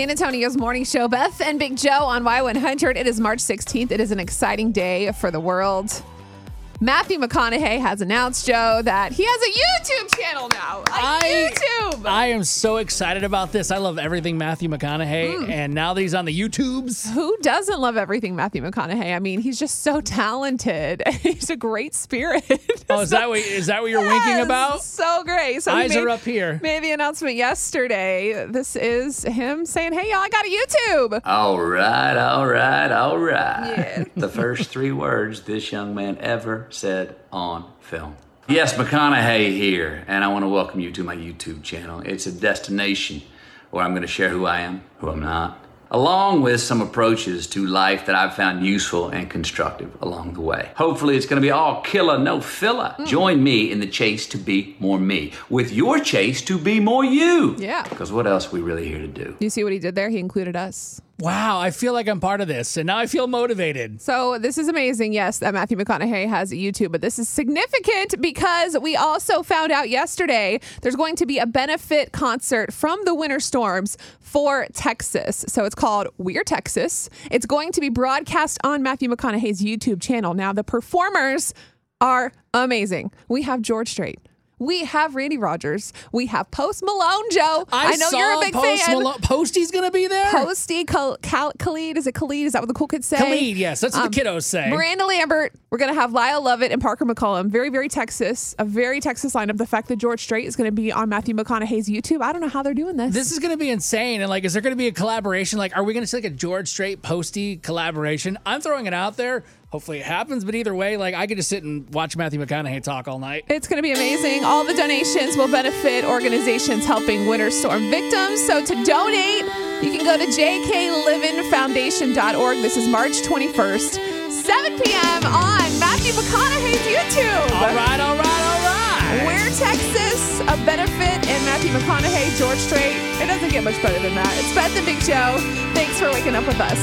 San Antonio's morning show. Beth and Big Joe on Y100. It is March 16th. It is an exciting day for the world. Matthew McConaughey has announced, Joe, that he has a YouTube channel now. A I- YouTube. I am so excited about this. I love everything Matthew McConaughey, Hmm. and now that he's on the YouTubes, Who doesn't love everything Matthew McConaughey? I mean, he's just so talented. he's a great spirit. oh, is that what is that what you're winking about? So great. So Eyes made- are up here. Made the announcement yesterday. This is him saying, "Hey, y'all, I got a YouTube." All right, all right, all right. Yeah. the first three words this young man ever said on film. Yes, McConaughey here, and I want to welcome you to my YouTube channel. It's a destination where I'm going to share who I am, who I'm not, along with some approaches to life that I've found useful and constructive along the way. Hopefully, it's going to be all killer, no filler. Mm. Join me in the chase to be more me, with your chase to be more you. Yeah. Because what else are we really here to do? You see what he did there? He included us. Wow, I feel like I'm part of this, and now I feel motivated. So this is amazing. Yes, that Matthew McConaughey has a YouTube, but this is significant because we also found out yesterday there's going to be a benefit concert from the Winter Storms for Texas. So it's called We're Texas. It's going to be broadcast on Matthew McConaughey's YouTube channel. Now the performers are amazing. We have George Strait. We have Randy Rogers. We have Post Malone, Joe. I, know saw you're a big Post fan. Malone- Posty's gonna be there. Posty, Khal- Khal- Khalid, is it Khalid? Is that what the cool kids say? Khalid, yes, that's what Um, the kiddos say. Miranda Lambert. We're going to have Lyle Lovett and Parker McCollum. Very, very Texas. A very Texas lineup. The fact that George Strait is going to be on Matthew McConaughey's YouTube. I don't know how they're doing this. This is going to be insane. And like, is there going to be a collaboration? Like, are we going to see like a George Strait Posty collaboration? I'm throwing it out there. Hopefully it happens. But either way, like, I could just sit and watch Matthew McConaughey talk all night. it's going to be amazing. All the donations will benefit organizations helping winter storm victims. So to donate, you can go to jklivinfoundation.org. This is March 21st, 7 p.m. on Matthew McConaughey's YouTube. All right, all right, all right. We're Texas, a benefit, and Matthew McConaughey, George Strait. It doesn't get much better than that. It's Beth and Big Joe. Thanks for waking up with us.